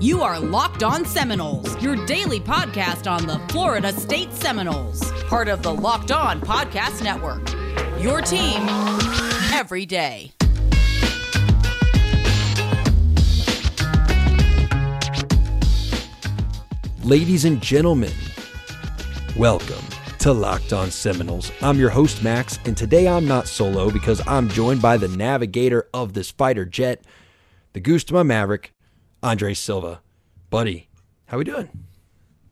You are Locked On Seminoles, your daily podcast on the Florida State Seminoles, part of the Locked On Podcast Network. Your team every day. Ladies and gentlemen, welcome to Locked On Seminoles. I'm your host, Max, and today I'm not solo because I'm joined by the navigator of this fighter jet, the goose to my maverick, Andre Silva. Buddy, how we doing?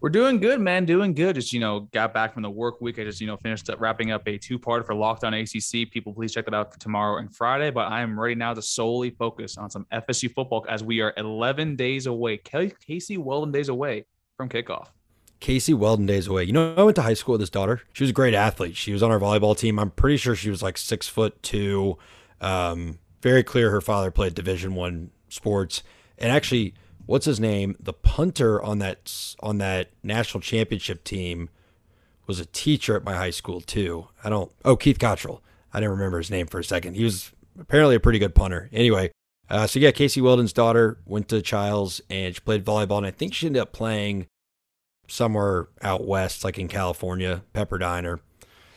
We're doing good, man. Doing good. Just you know, got back from the work week. I just you know finished up wrapping up a two-part for Locked On ACC. People, please check that out for tomorrow and Friday. But I am ready now to solely focus on some FSU football as we are 11 days away. Casey Weldon days away from kickoff. Casey Weldon days away. You know, I went to high school with his daughter. She was a great athlete. She was on our volleyball team. I'm pretty sure she was like six foot two. Um, very clear her father played Division One sports. And actually, what's his name? The punter on that on that national championship team was a teacher at my high school too. I don't. Oh, Keith Cottrell. I didn't remember his name for a second. He was apparently a pretty good punter. Anyway, uh, so yeah, Casey Weldon's daughter went to Chiles and she played volleyball, and I think she ended up playing somewhere out west, like in California, Pepperdine or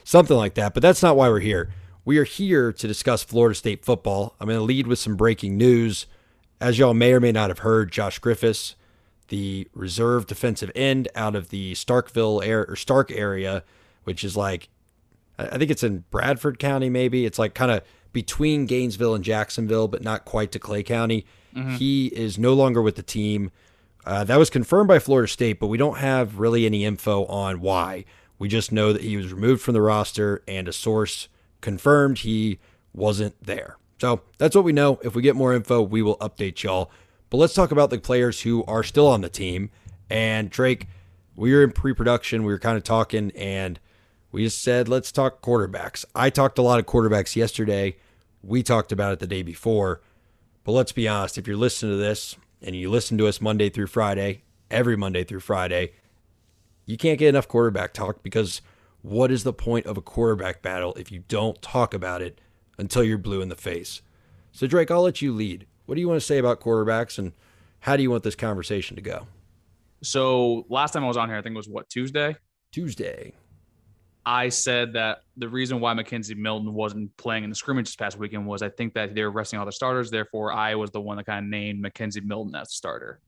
something like that. But that's not why we're here. We are here to discuss Florida State football. I'm going to lead with some breaking news. As y'all may or may not have heard, Josh Griffiths, the reserve defensive end out of the Starkville area or Starke area, which is like, I think it's in Bradford County, maybe. It's like kind of between Gainesville and Jacksonville, but not quite to Clay County. Mm-hmm. He is no longer with the team. Uh, that was confirmed by Florida State, but we don't have really any info on why. We just know that he was removed from the roster and a source confirmed he wasn't there. So that's what we know. If we get more info, we will update y'all. But let's talk about the players who are still on the team. And Drake, we were in pre production. We were kind of talking, and we just said, let's talk quarterbacks. I talked a lot of quarterbacks yesterday. We talked about it the day before. But let's be honest, if you're listening to this and you listen to us Monday through Friday, every Monday through Friday, you can't get enough quarterback talk because what is the point of a quarterback battle if you don't talk about it until you're blue in the face? So, Drake, I'll let you lead. What do you want to say about quarterbacks and how do you want this conversation to go? So, last time I was on here, I think it was what, Tuesday? Tuesday. I said that the reason why McKenzie Milton wasn't playing in the scrimmage this past weekend was I think that they were resting all the starters. Therefore, I was the one that kind of named McKenzie Milton as starter.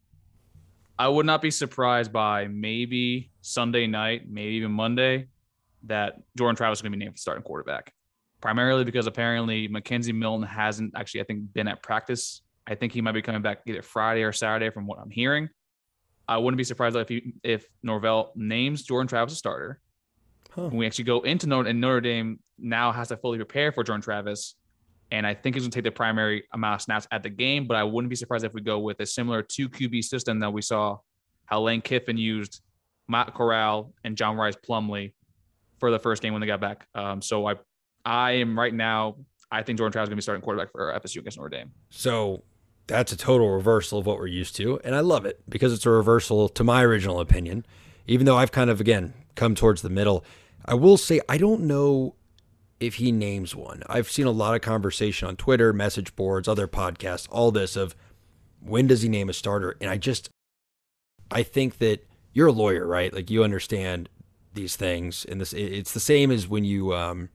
I would not be surprised by maybe Sunday night, maybe even Monday, that Jordan Travis is going to be named the starting quarterback. Primarily because apparently McKenzie Milton hasn't actually, I think, been at practice. I think he might be coming back either Friday or Saturday, from what I'm hearing. I wouldn't be surprised if he, if Norvell names Jordan Travis a starter Huh. we actually go into Notre and Notre Dame now has to fully prepare for Jordan Travis. And I think he's going to take the primary amount of snaps at the game, but I wouldn't be surprised if we go with a similar two QB system that we saw how Lane Kiffin used Matt Corral and John Rhys Plumlee for the first game when they got back. Um, so I, I am right now. I think Jordan Travis is going to be starting quarterback for FSU against Notre Dame. So that's a total reversal of what we're used to, and I love it because it's a reversal to my original opinion. Even though I've kind of again come towards the middle, I will say I don't know if he names one. I've seen a lot of conversation on Twitter, message boards, other podcasts, all this of when does he name a starter? And I just I think that you're a lawyer, right? Like you understand these things and this it's the same as when you um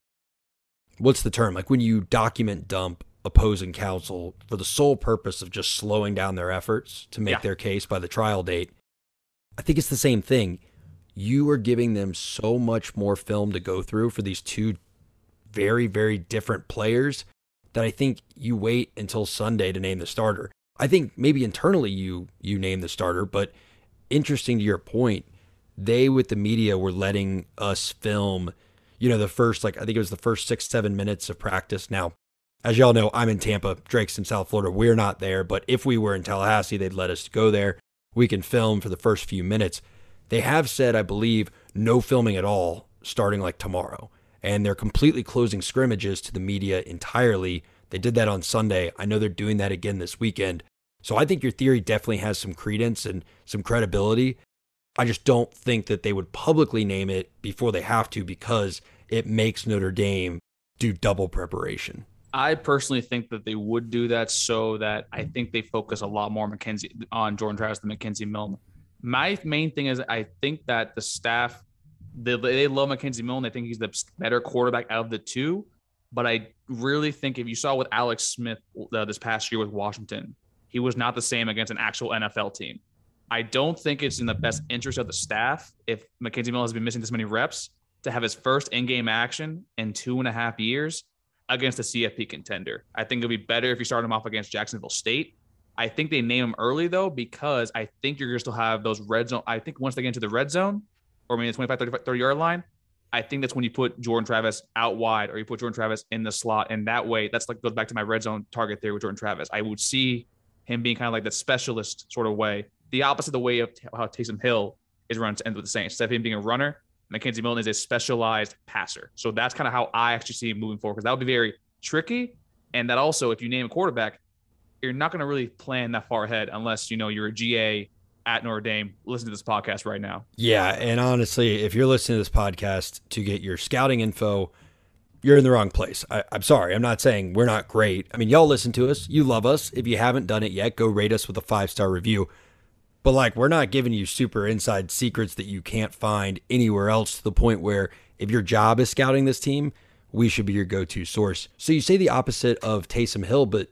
what's the term? Like when you document dump opposing counsel for the sole purpose of just slowing down their efforts to make yeah. their case by the trial date. I think it's the same thing you are giving them so much more film to go through for these two very, very different players that I think you wait until Sunday to name the starter. I think maybe internally you you name the starter, but interesting to your point, they with the media were letting us film, you know, the first like I think it was the first six, seven minutes of practice. Now, as y'all know, I'm in Tampa, Drake's in South Florida. We're not there, but if we were in Tallahassee, they'd let us go there. We can film for the first few minutes. They have said, I believe, no filming at all starting like tomorrow. And they're completely closing scrimmages to the media entirely. They did that on Sunday. I know they're doing that again this weekend. So I think your theory definitely has some credence and some credibility. I just don't think that they would publicly name it before they have to because it makes Notre Dame do double preparation. I personally think that they would do that so that I think they focus a lot more McKenzie on Jordan Travis than McKenzie Milton. My main thing is I think that the staff they, they love McKenzie Milton. They think he's the better quarterback out of the two. But I really think if you saw with Alex Smith uh, this past year with Washington, he was not the same against an actual NFL team. I don't think it's in the best interest of the staff if McKenzie Milton has been missing this many reps to have his first in-game action in two and a half years against a CFP contender. I think it'll be better if you start him off against Jacksonville State. I think they name him early though because I think you're to still have those red zone. I think once they get into the red zone, or maybe the 25, 30, 30 yard line, I think that's when you put Jordan Travis out wide or you put Jordan Travis in the slot. And that way, that's like goes back to my red zone target there with Jordan Travis. I would see him being kind of like that specialist sort of way, the opposite of the way of how Taysom Hill is run to end with the Saints. Instead of him being a runner, McKenzie Milton is a specialized passer. So that's kind of how I actually see him moving forward because that would be very tricky. And that also, if you name a quarterback, you're not going to really plan that far ahead unless you know you're a GA at Notre Dame. Listen to this podcast right now. Yeah, and honestly, if you're listening to this podcast to get your scouting info, you're in the wrong place. I, am sorry. I'm not saying we're not great. I mean, y'all listen to us. You love us. If you haven't done it yet, go rate us with a five star review. But like, we're not giving you super inside secrets that you can't find anywhere else to the point where if your job is scouting this team, we should be your go to source. So you say the opposite of Taysom Hill, but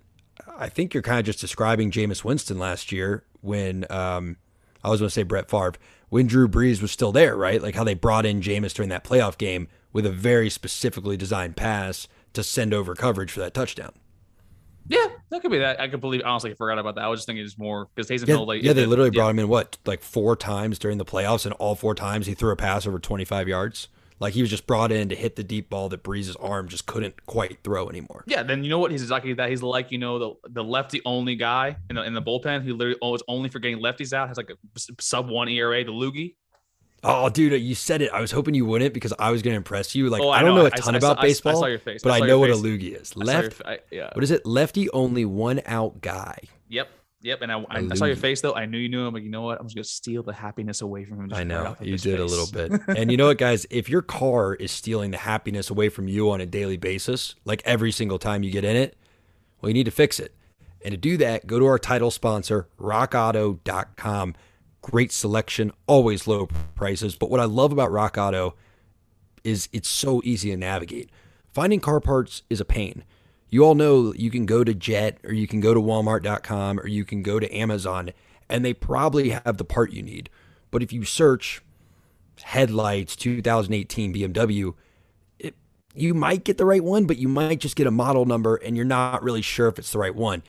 I think you're kind of just describing Jameis Winston last year when um, I was going to say Brett Favre when Drew Brees was still there, right? Like how they brought in Jameis during that playoff game with a very specifically designed pass to send over coverage for that touchdown. Yeah, that could be that. I could believe. Honestly, I forgot about that. I was just thinking it's more because Taysom yeah, Hill. Like, yeah, they literally brought him in what like four times during the playoffs, and all four times he threw a pass over 25 yards. Like he was just brought in to hit the deep ball that Brees's arm just couldn't quite throw anymore. Yeah, then you know what? He's exactly that. He's like you know the the lefty only guy in the in the bullpen who literally was only for getting lefties out. Has like a sub one ERA. The loogie. Oh, dude, you said it. I was hoping you wouldn't because I was going to impress you. Like, oh, I, I, don't know, know a ton I, about I, baseball. I, saw your face. But I, know what a loogie is. Left. yeah. What is it? Lefty only one out guy. Yep. Yep, and I, saw your face though. I knew you knew him. Like, you know what? I'm just gonna steal the happiness away from him. I know you did face. a little bit. and you know what, guys? If your car is stealing the happiness away from you on a daily basis, like every single time you get in it, well, you need to fix it. And to do that, go to our title sponsor, RockAuto.com. Great selection, always low prices. But what I love about Rock Auto is it's so easy to navigate. Finding car parts is a pain you all know you can go to Jet or you can go to Walmart.com or you can go to Amazon and they probably have the part you need. But if you search headlights 2018 BMW, it, you might get the right one, but you might just get a model number and you're not really sure if it's the right one.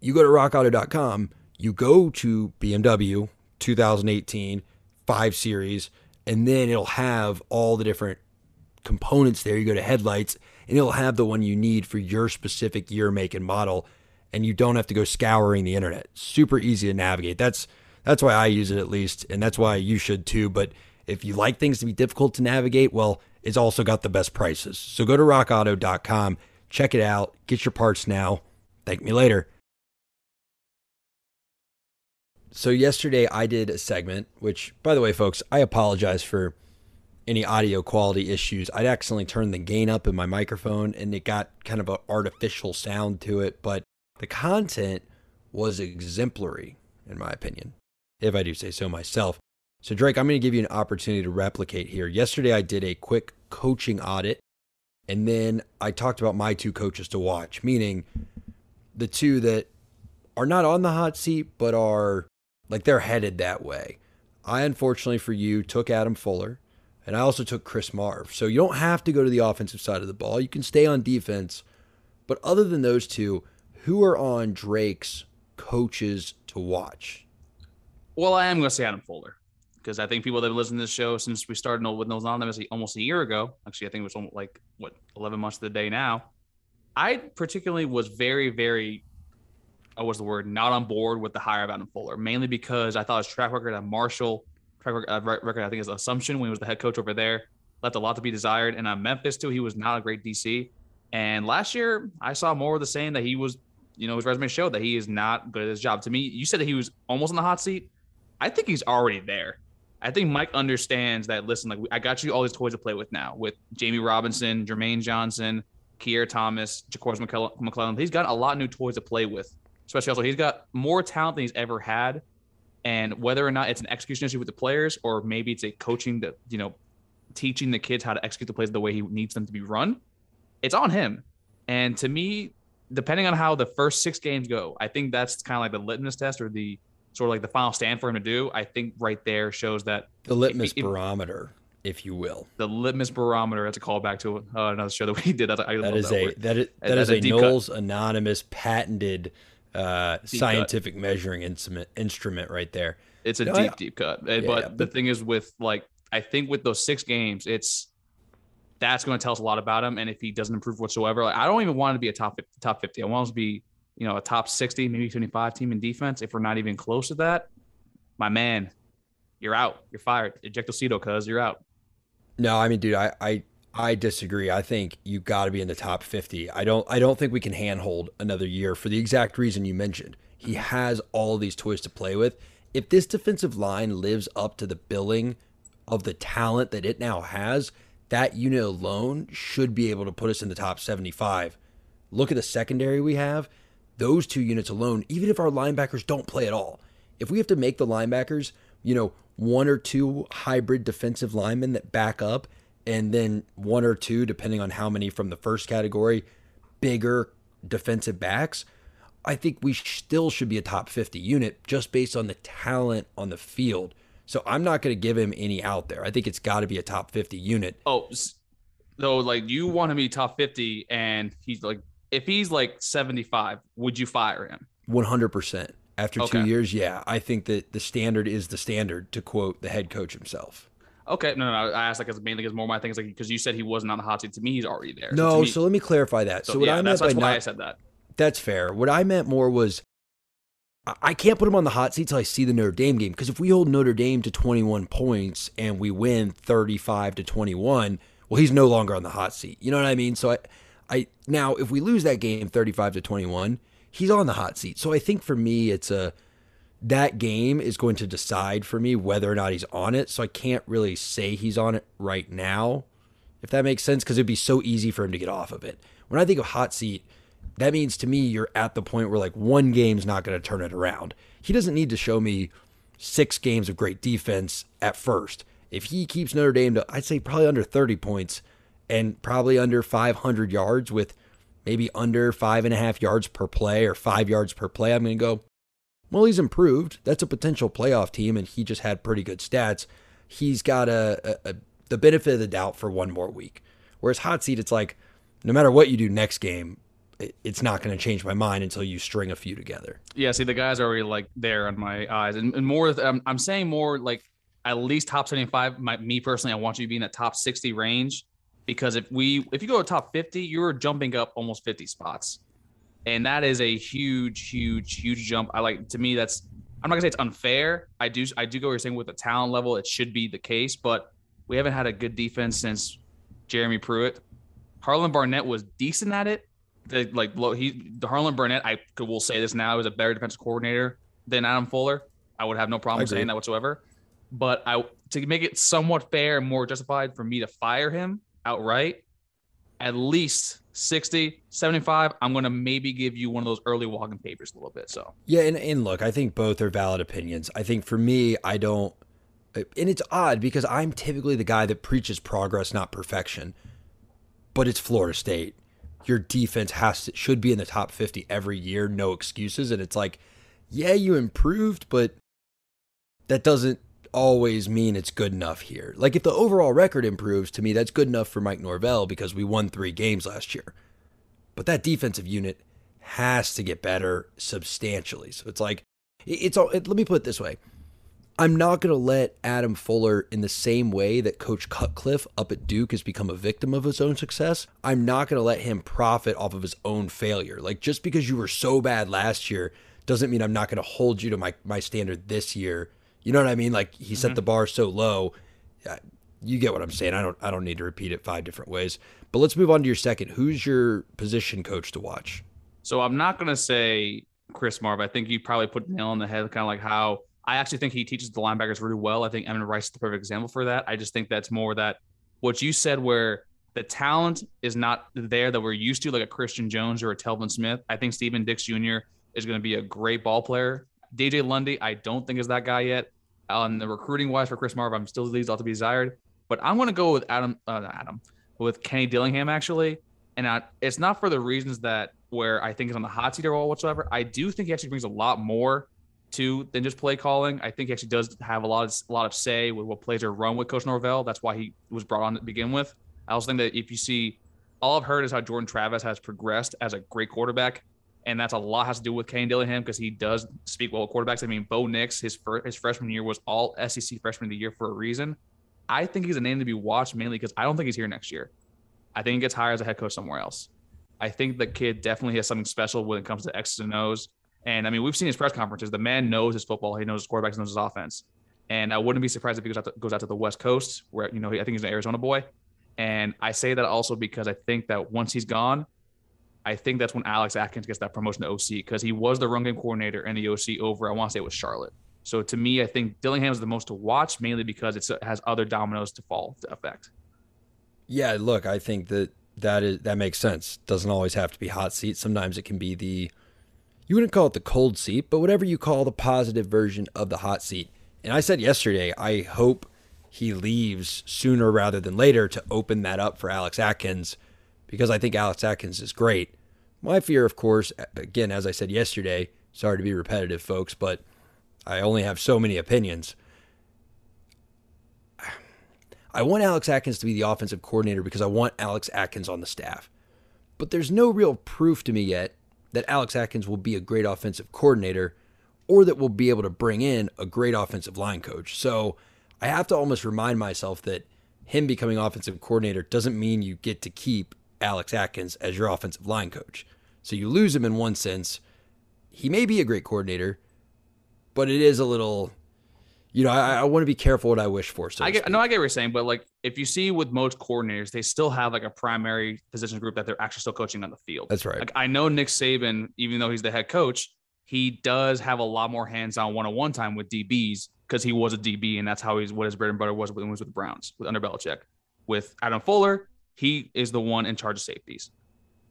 You go to rockauto.com, you go to BMW 2018 5 Series, and then it'll have all the different components there. You go to headlights and it'll have the one you need for your specific year, make, and model. And you don't have to go scouring the internet. Super easy to navigate. That's that's why I use it at least, and that's why you should too. But if you like things to be difficult to navigate, well, it's also got the best prices. So go to rockauto.com, check it out, get your parts now. Thank me later. So yesterday I did a segment, which by the way, folks, I apologize for any audio quality issues. I'd accidentally turned the gain up in my microphone and it got kind of an artificial sound to it, but the content was exemplary, in my opinion, if I do say so myself. So, Drake, I'm going to give you an opportunity to replicate here. Yesterday, I did a quick coaching audit, and then I talked about my two coaches to watch, meaning the two that are not on the hot seat, but are like they're headed that way. I, unfortunately for you, took Adam Fuller. And I also took Chris Marve. So you don't have to go to the offensive side of the ball. You can stay on defense. But other than those two, who are on Drake's coaches to watch? Well, I am going to say Adam Fuller because I think people that have listened to this show since we started with those anonymous almost a year ago. Actually, I think it was almost like what 11 months to the day now. I particularly was very, very, what was the word, not on board with the hire of Adam Fuller, mainly because I thought his track record at Marshall track uh, record, I think, is Assumption when he was the head coach over there. Left a lot to be desired. And on Memphis, too, he was not a great DC. And last year, I saw more of the same that he was, you know, his resume showed that he is not good at his job. To me, you said that he was almost in the hot seat. I think he's already there. I think Mike understands that. Listen, like I got you all these toys to play with now with Jammie Robinson, Jermaine Johnson, Keir Thomas, Ja'Corey McClellan. He's got a lot of new toys to play with, especially also he's got more talent than he's ever had. And whether or not it's an execution issue with the players or maybe it's a coaching that, you know, teaching the kids how to execute the plays the way he needs them to be run, it's on him. And to me, depending on how the first six games go, I think that's kind of like the litmus test or the sort of like the final stand for him to do. I think right there shows that the litmus if, barometer, if you will, the litmus barometer. That's a callback to uh, another show that we did. I, I that is that a that is, that is a, a Knowles cut. anonymous patented uh, scientific cut. measuring instrument instrument right there. It's a no, deep, I, deep cut. Yeah, but yeah, the thing is, with like, I think with those six games, it's that's going to tell us a lot about him. And if he doesn't improve whatsoever, like, I don't even want to be a top top 50. I want him to be, you know, a top 60, maybe twenty five team in defense. If we're not even close to that, my man, you're out. You're fired. Ejectocito, cuz you're out. No, I mean, dude, I, I, I disagree. I think you got to be in the top 50. I don't, I don't think we can handhold another year for the exact reason you mentioned. He has all these toys to play with. If this defensive line lives up to the billing of the talent that it now has, that unit alone should be able to put us in the top 75. Look at the secondary we have. Those two units alone, even if our linebackers don't play at all, if we have to make the linebackers, you know, one or two hybrid defensive linemen that back up, and then one or two, depending on how many from the first category, bigger defensive backs, I think we still should be a top 50 unit just based on the talent on the field. So I'm not going to give him any out there. I think it's got to be a top 50 unit. Oh, so like you want him to be top 50 and he's like, if he's like 75, would you fire him? 100%. After okay. two years, yeah. I think that the standard is the standard, to quote the head coach himself. Okay, no, no, no. I asked like as mainly because more my thing is like because you said he wasn't on the hot seat. To me, he's already there. No, so, me, so let me clarify that. So, so what yeah, I meant that's, by why not, I said that. That's fair. What I meant more was I can't put him on the hot seat till I see the Notre Dame game because if we hold Notre Dame to 21 points and we win 35 to 21, well, he's no longer on the hot seat. You know what I mean? So I, I now if we lose that game 35 to 21, he's on the hot seat. So I think for me, it's a that game is going to decide for me whether or not he's on it. So I can't really say he's on it right now, if that makes sense, because it'd be so easy for him to get off of it. When I think of hot seat that means to me you're at the point where like one game's not going to turn it around. He doesn't need to show me six games of great defense at first. If he keeps Notre Dame to, I'd say probably under 30 points and probably under 500 yards with maybe under five and a half yards per play or five yards per play, I'm going to go, well, he's improved. That's a potential playoff team, and he just had pretty good stats. He's got a, a, a the benefit of the doubt for one more week. Whereas hot seat, it's like no matter what you do next game, it's not going to change my mind until you string a few together. Yeah, see, the guys are already like there on my eyes, and, and more. I'm, I'm saying more like at least top 75. My, me personally, I want you to be in that top 60 range because if we if you go to top 50, you're jumping up almost 50 spots, and that is a huge, huge, huge jump. I like to me that's I'm not gonna say it's unfair. I do I do go where you're saying with the talent level, it should be the case, but we haven't had a good defense since Jeremy Pruitt. Harlan Barnett was decent at it, the, like he the Harlan Barnett, I could, will say this now is a better defensive coordinator than Adam Fuller. I would have no problem saying that whatsoever. But I to make it somewhat fair and more justified for me to fire him outright, at least 60, 75, I'm going to maybe give you one of those early walking papers a little bit. So, yeah. And, and look, I think both are valid opinions. I think for me, I don't, and it's odd because I'm typically the guy that preaches progress, not perfection, but it's Florida State your defense has to, should be in the top 50 every year, no excuses. And it's like, yeah, you improved, but that doesn't always mean it's good enough here. Like if the overall record improves, to me, that's good enough for Mike Norvell because we won three games last year. But that defensive unit has to get better substantially. So it's like, it's all, it, let me put it this way. I'm not going to let Adam Fuller, in the same way that Coach Cutcliffe up at Duke has become a victim of his own success, I'm not going to let him profit off of his own failure. Like, just because you were so bad last year doesn't mean I'm not going to hold you to my, my standard this year. You know what I mean? Like, he set mm-hmm. the bar so low. You get what I'm saying. I don't I don't need to repeat it five different ways. But let's move on to your second. Who's your position coach to watch? So I'm not going to say Chris Marve. I think you probably put nail on the head, kind of like how I actually think he teaches the linebackers really well. I think Evan Rice is the perfect example for that. I just think that's more that what you said, where the talent is not there that we're used to, like a Christian Jones or a Telvin Smith. I think Stephen Dix Jr. is going to be a great ball player. DJ Lundy, I don't think is that guy yet. On the recruiting wise for Chris Marve, I'm still leaves all to be desired. But I'm going to go with Adam, uh, Adam, with Kenny Dillingham actually, and I, it's not for the reasons that where I think is on the hot seat or all whatsoever. I do think he actually brings a lot more to than just play calling. I think he actually does have a lot of a lot of say with what plays are run with Coach Norvell. That's why he was brought on to begin with. I also think that if you see, all I've heard is how Jordan Travis has progressed as a great quarterback, and that's a lot has to do with Kenny Dillingham because he does speak well with quarterbacks. I mean, Bo Nix, his first, his freshman year was all SEC freshman of the year for a reason. I think he's a name to be watched mainly because I don't think he's here next year. I think he gets hired as a head coach somewhere else. I think the kid definitely has something special when it comes to X's and O's. And I mean, we've seen his press conferences. The man knows his football. He knows his quarterbacks, knows his offense. And I wouldn't be surprised if he goes out to, goes out to the West Coast, where you know I think he's an Arizona boy. And I say that also because I think that once he's gone, I think that's when Alex Atkins gets that promotion to OC because he was the run game coordinator and the OC over, I want to say it was Charlotte. So to me, I think Dillingham is the most to watch mainly because it has other dominoes to fall to effect. Yeah, look, I think that that is that makes sense. Doesn't always have to be hot seat. Sometimes it can be the you wouldn't call it the cold seat, but whatever you call the positive version of the hot seat. And I said yesterday, I hope he leaves sooner rather than later to open that up for Alex Atkins because I think Alex Atkins is great. My fear, of course, again, as I said yesterday, sorry to be repetitive, folks, but I only have so many opinions. I want Alex Atkins to be the offensive coordinator because I want Alex Atkins on the staff. But there's no real proof to me yet that Alex Atkins will be a great offensive coordinator or that we'll be able to bring in a great offensive line coach. So I have to almost remind myself that him becoming offensive coordinator doesn't mean you get to keep Alex Atkins as your offensive line coach. So you lose him in one sense. He may be a great coordinator, but it is a little, you know, I, I want to be careful what I wish for. So I get, no, I get what you're saying, but like if you see with most coordinators, they still have like a primary position group that they're actually still coaching on the field. That's right. Like I know Nick Saban, even though he's the head coach, he does have a lot more hands-on one-on-one time with DBs because he was a DB and that's how he's what his bread and butter was when he was with the Browns with under Belichick. With Adam Fuller, he is the one in charge of safeties.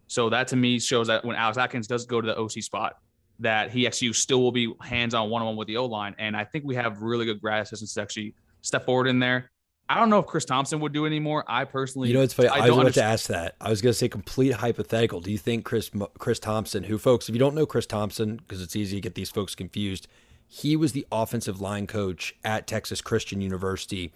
So that to me shows that when Alex Atkins does go to the OC spot, that he actually still will be hands on one on one with the O line. And I think we have really good grad assistants to actually step forward in there. I don't know if Chris Thompson would do anymore. I personally, you know, it's funny. I, I was about to ask that. I was going to say complete hypothetical. Do you think Chris Chris Thompson, who folks, if you don't know Chris Thompson, because it's easy to get these folks confused, he was the offensive line coach at Texas Christian University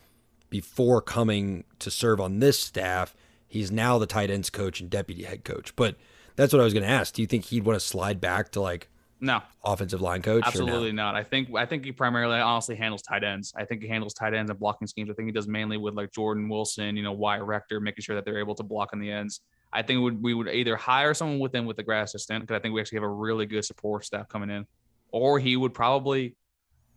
before coming to serve on this staff. He's now the tight ends coach and deputy head coach. But that's what I was going to ask. Do you think he'd want to slide back to like no offensive line coach? Absolutely no? not. I think I think he primarily honestly handles tight ends. I think he handles tight ends and blocking schemes. I think he does mainly with like Jordan Wilson, you know, Wyatt Rector, making sure that they're able to block on the ends. I think would, we would either hire someone within with the grad assistant because I think we actually have a really good support staff coming in, or he would probably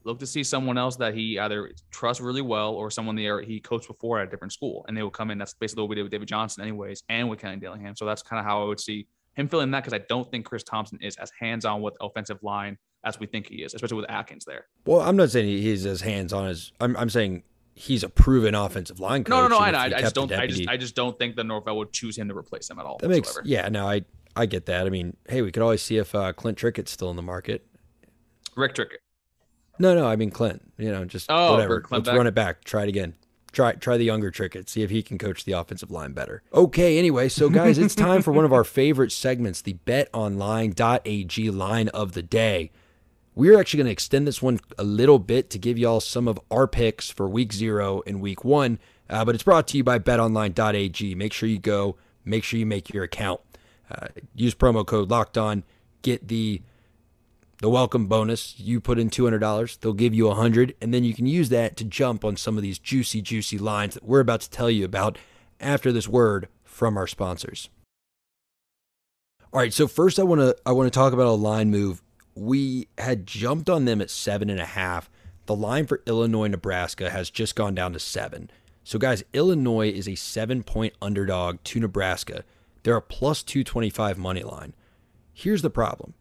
look to see someone else that he either trusts really well or someone there he coached before at a different school, and they will come in. That's basically what we did with David Johnson, anyways, and with Kenny Dillingham. So that's kind of how I would see him filling that because I don't think Chris Thompson is as hands on with offensive line as we think he is, especially with Atkins there. Well, I'm not saying he's as hands on as I'm, I'm saying he's a proven offensive line coach. No, no, no. I, I just don't. I just, I just don't think that Norvell would choose him to replace him at all. That whatsoever. makes. Yeah, no, I, I get that. I mean, hey, we could always see if uh, Clint Trickett's still in the market. Rick Trickett. No, no, I mean Clint. You know, just oh, whatever. Let's back. run it back. Try it again. Try try the younger Trickett. See if he can coach the offensive line better. Okay, anyway, so guys, it's time for one of our favorite segments, the betonline.ag line of the day. We're actually going to extend this one a little bit to give y'all some of our picks for week zero and week one, uh, but it's brought to you by betonline.ag. Make sure you go, make sure you make your account. Uh, use promo code locked on, get the the welcome bonus. You put in $200, they'll give you 100 and then you can use that to jump on some of these juicy juicy lines that we're about to tell you about after this word from our sponsors. All right, so first I want to I want to talk about a line move. We had jumped on them at seven and a half. The line for Illinois Nebraska has just gone down to seven. So guys, Illinois is a seven point underdog to Nebraska. They're a plus 225 money line. Here's the problem.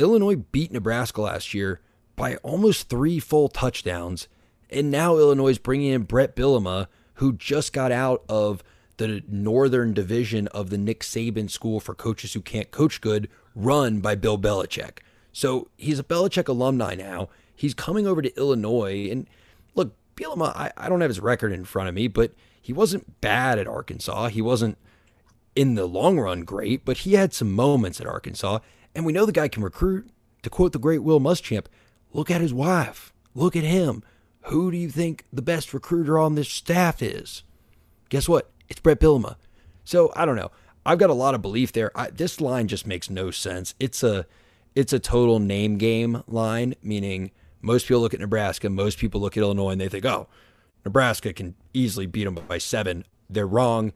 Illinois beat Nebraska last year by almost three full touchdowns. And now Illinois is bringing in Brett Bielema, who just got out of the northern division of the Nick Saban School for Coaches Who Can't Coach Good, run by Bill Belichick. So he's a Belichick alumni now. He's coming over to Illinois. And look, Bielema, I, I don't have his record in front of me, but he wasn't bad at Arkansas. He wasn't in the long run great, but he had some moments at Arkansas. And we know the guy can recruit. To quote the great Will Muschamp, look at his wife. Look at him. Who do you think the best recruiter on this staff is? Guess what? It's Brett Bielema. So I don't know. I've got a lot of belief there. I, this line just makes no sense. It's a it's a total name game line, meaning most people look at Nebraska, most people look at Illinois, and they think, oh, Nebraska can easily beat them by seven. They're wrong.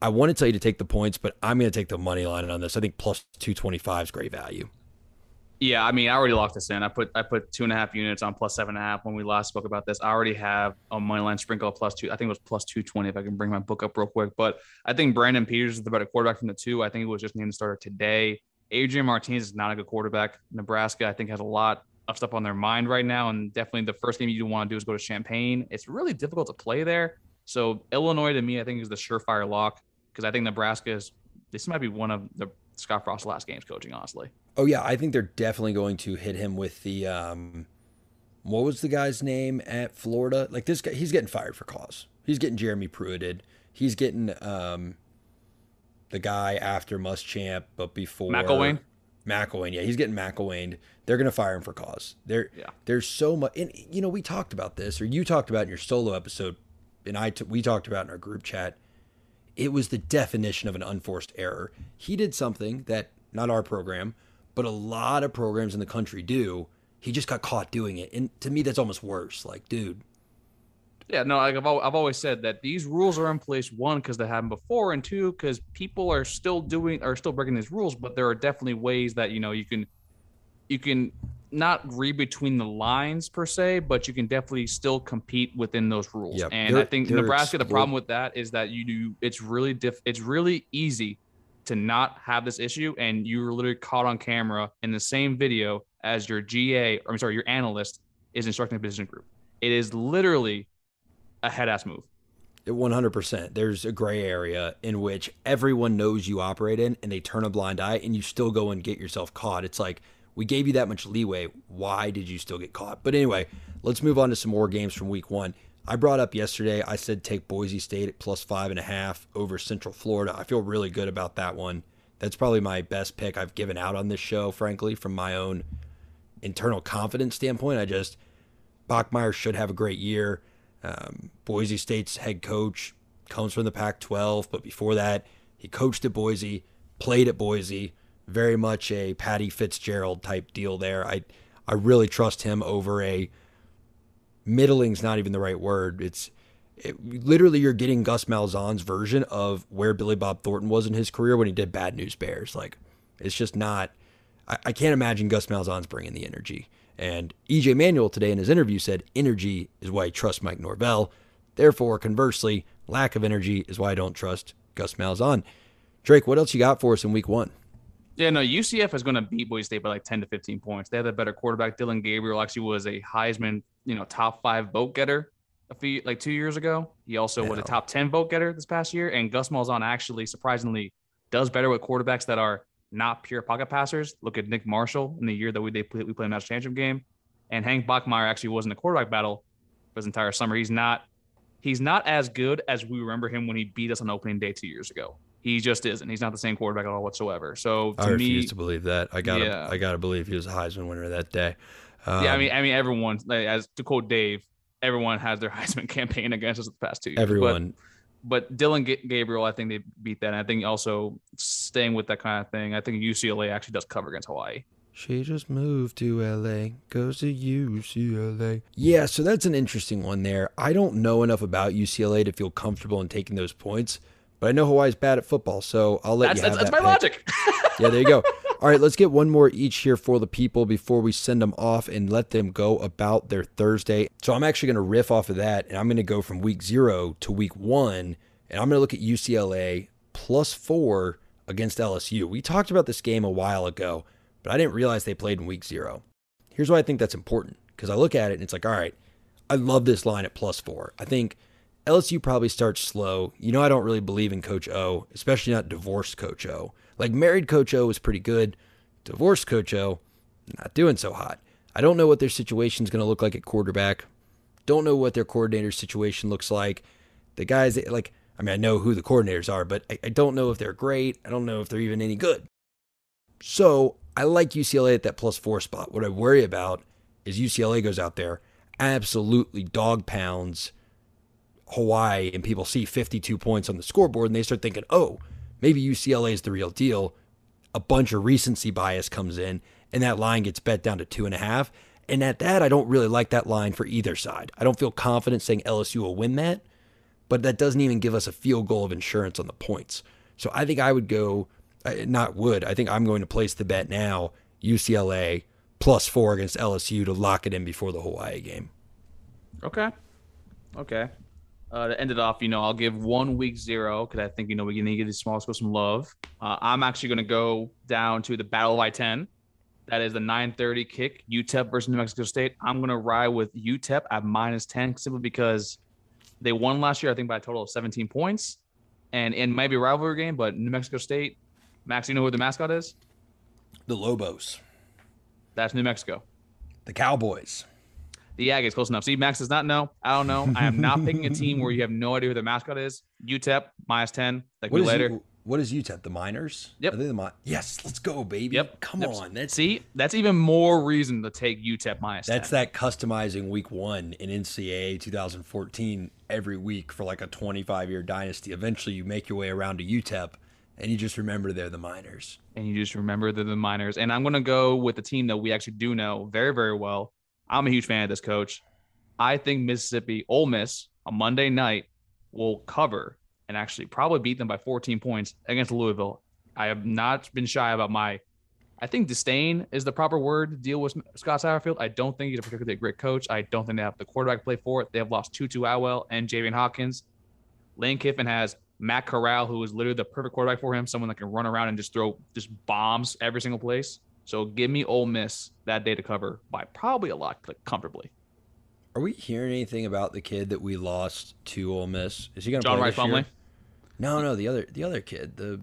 I want to tell you to take the points, but I'm going to take the money line on this. I think plus 225 is great value. Yeah, I mean, I already locked this in. I put I put two and a half units on plus seven and a half when we last spoke about this. I already have a money line sprinkle plus two. I think it was plus two twenty if I can bring my book up real quick. But I think Brandon Peters is the better quarterback from the two. I think it was just named starter today. Adrian Martinez is not a good quarterback. Nebraska, I think, has a lot of stuff on their mind right now, and definitely the first game you want to do is go to Champaign. It's really difficult to play there. So Illinois to me, I think is the surefire lock because I think Nebraska is. This might be one of the Scott Frost's last games coaching, honestly. Oh yeah, I think they're definitely going to hit him with the um, what was the guy's name at Florida? Like this guy, he's getting fired for cause. He's getting Jeremy Pruitt. He's getting um, the guy after Muschamp, but before McElwain. McElwain, yeah, he's getting McElwain. They're gonna fire him for cause. There, yeah. There's so much, and you know, we talked about this, or you talked about in your solo episode, and I t- we talked about in our group chat. It was the definition of an unforced error. He did something that not our program but a lot of programs in the country do. He just got caught doing it, and to me, that's almost worse. Like, dude. Yeah, no, like I've I've always said that these rules are in place one because they happened before, and two because people are still doing are still breaking these rules. But there are definitely ways that you know you can you can not read between the lines per se, but you can definitely still compete within those rules. Yep. And I think Nebraska, the problem with that is that you do it's really diff it's really easy to not have this issue and you were literally caught on camera in the same video as your GA or I'm sorry, your analyst is instructing a position group. It is literally a head ass move. 100%. There's a gray area in which everyone knows you operate in and they turn a blind eye and you still go and get yourself caught. It's like, we gave you that much leeway. Why did you still get caught? But anyway, let's move on to some more games from week one. I brought up yesterday, I said take Boise State at plus five and a half over Central Florida. I feel really good about that one. That's probably my best pick I've given out on this show, frankly, from my own internal confidence standpoint. I just, Bachmeier should have a great year. Um, Boise State's head coach comes from the Pac 12, but before that, he coached at Boise, played at Boise. Very much a Patty Fitzgerald type deal there. I, I really trust him over a middling's not even the right word. It's it, literally you're getting Gus Malzahn's version of where Billy Bob Thornton was in his career when he did Bad News Bears. Like it's just not. I, I can't imagine Gus Malzahn's bringing the energy. And EJ Manuel today in his interview said energy is why I trust Mike Norvell. Therefore, conversely, lack of energy is why I don't trust Gus Malzahn. Drake, what else you got for us in week one? Yeah, no, UCF is going to beat Boise State by like 10 to 15 points. They have a better quarterback. Dillon Gabriel actually was a Heisman, you know, top five vote getter a few like two years ago. He also yeah. was a top 10 vote getter this past year. And Gus Malzahn actually surprisingly does better with quarterbacks that are not pure pocket passers. Look at Nick Marshall in the year that we they play, we played a national championship game. And Hank Bachmeier actually was in the quarterback battle for his entire summer. He's not he's not as good as we remember him when he beat us on opening day two years ago. He just isn't. He's not the same quarterback at all whatsoever. So to I refuse me, to believe that. I gotta, yeah. I gotta believe he was a Heisman winner that day. Um, yeah, I mean, I mean, everyone, like, as to quote Dave, everyone has their Heisman campaign against us the past two years. Everyone. But, but Dillon Gabriel, I think they beat that. And I think also staying with that kind of thing. I think UCLA actually does cover against Hawaii. She just moved to LA, goes to UCLA. Yeah, so that's an interesting one there. I don't know enough about UCLA to feel comfortable in taking those points. But I know Hawaii's bad at football, so I'll let that's, you have that's, that. That's my logic. yeah, there you go. All right, let's get one more each here for the people before we send them off and let them go about their Thursday. So I'm actually going to riff off of that, and I'm going to go from week zero to week one, and I'm going to look at UCLA plus four against LSU. We talked about this game a while ago, but I didn't realize they played in week zero. Here's why I think that's important because I look at it and it's like, all right, I love this line at plus four. I think LSU probably starts slow. You know, I don't really believe in Coach O, especially not divorced Coach O. Like married Coach O was pretty good. Divorced Coach O, not doing so hot. I don't know what their situation is going to look like at quarterback. Don't know what their coordinator situation looks like. The guys, like, I mean, I know who the coordinators are, but I, I don't know if they're great. I don't know if they're even any good. So I like UCLA at that plus four spot. What I worry about is UCLA goes out there, absolutely dog pounds Hawaii, and people see 52 points on the scoreboard and they start thinking, oh, maybe UCLA is the real deal. A bunch of recency bias comes in, and that line gets bet down to two and a half. And at that, I don't really like that line for either side. I don't feel confident saying LSU will win that, but that doesn't even give us a field goal of insurance on the points. So I think I would go, uh, not would, I think I'm going to place the bet now UCLA plus four against LSU to lock it in before the Hawaii game. Okay. Okay. Uh, to end it off, you know, I'll give one week zero because I think, you know, we need to give these small schools some love. Uh, I'm actually going to go down to the Battle of I-10. That is the 9:30 kick, UTEP versus New Mexico State. I'm going to ride with UTEP at minus 10 simply because they won last year, I think, by a total of 17 points. And it might be a rivalry game, but New Mexico State, Max, you know who the mascot is? The Lobos. That's New Mexico. The Cowboys. The Aggies, close enough. See, Max does not know. I don't know. I am not picking a team where you have no idea who the mascot is. UTEP minus 10. Like What is, later. What is UTEP? The Miners? Yep. Are they the Mi- yes, let's go, baby. Yep. Come Yep. on. That's See, that's even more reason to take UTEP minus. That's 10. that customizing week one in NCAA 2014 every week for like a 25 year dynasty. Eventually, you make your way around to UTEP and you just remember they're the Miners. and you just remember they're the miners. And I'm gonna go with the team that we actually do know very, very well. I'm a huge fan of this coach. I think Mississippi Ole Miss on Monday night will cover and actually probably beat them by 14 points against Louisville. I have not been shy about my. I think disdain is the proper word to deal with Scott Satterfield. I don't think he's a particularly great coach. I don't think they have the quarterback play for it. They have lost Tutu Atwell and Javian Hawkins. Lane Kiffin has Matt Corral, who is literally the perfect quarterback for him, someone that can run around and just throw just bombs every single place. So give me Ole Miss that day to cover by probably a lot, like comfortably. Are we hearing anything about the kid that we lost to Ole Miss? Is he going to John play Wright this year? Plumlee? No, no, the other the other kid, the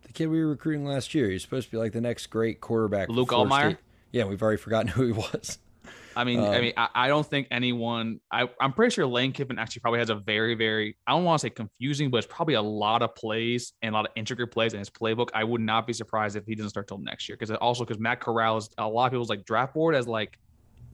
the kid we were recruiting last year. He's supposed to be like the next great quarterback. Luke Florida State. Yeah, we've already forgotten who he was. I mean, I Um, mean, I, I don't think anyone. I, I'm pretty sure Lane Kiffin actually probably has a very, very. I don't want to say confusing, but it's probably a lot of plays and a lot of intricate plays in his playbook. I would not be surprised if he doesn't start till next year because also because Matt Corral is a lot of people's like draft board as like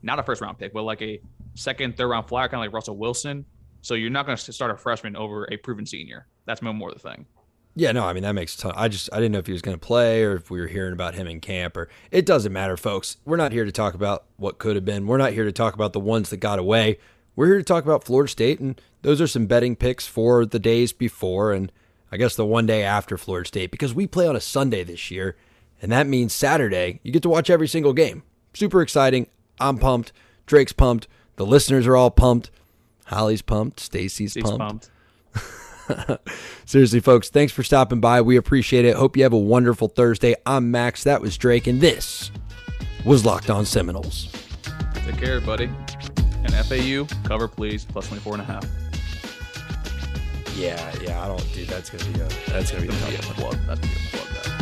not a first round pick, but like a second, third round flyer, kind of like Russell Wilson. So you're not going to start a freshman over a proven senior. That's more the thing. Yeah, no, I mean that makes a ton. I just I didn't know if he was going to play or if we were hearing about him in camp or it doesn't matter, folks. We're not here to talk about what could have been. We're not here to talk about the ones that got away. We're here to talk about Florida State, and those are some betting picks for the days before and I guess the one day after Florida State because we play on a Sunday this year, and that means Saturday you get to watch every single game. Super exciting. I'm pumped. Drake's pumped. The listeners are all pumped. Holly's pumped. Stacy's pumped. pumped. Seriously, folks, thanks for stopping by. We appreciate it. Hope you have a wonderful Thursday. I'm Max. That was Drake, and this was Locked On Seminoles. Take care, buddy. And FAU cover please plus 24 and a half. Yeah, yeah, I don't, dude. That's gonna be a that's gonna be a That's tough one. a plug. That's gonna be a plug.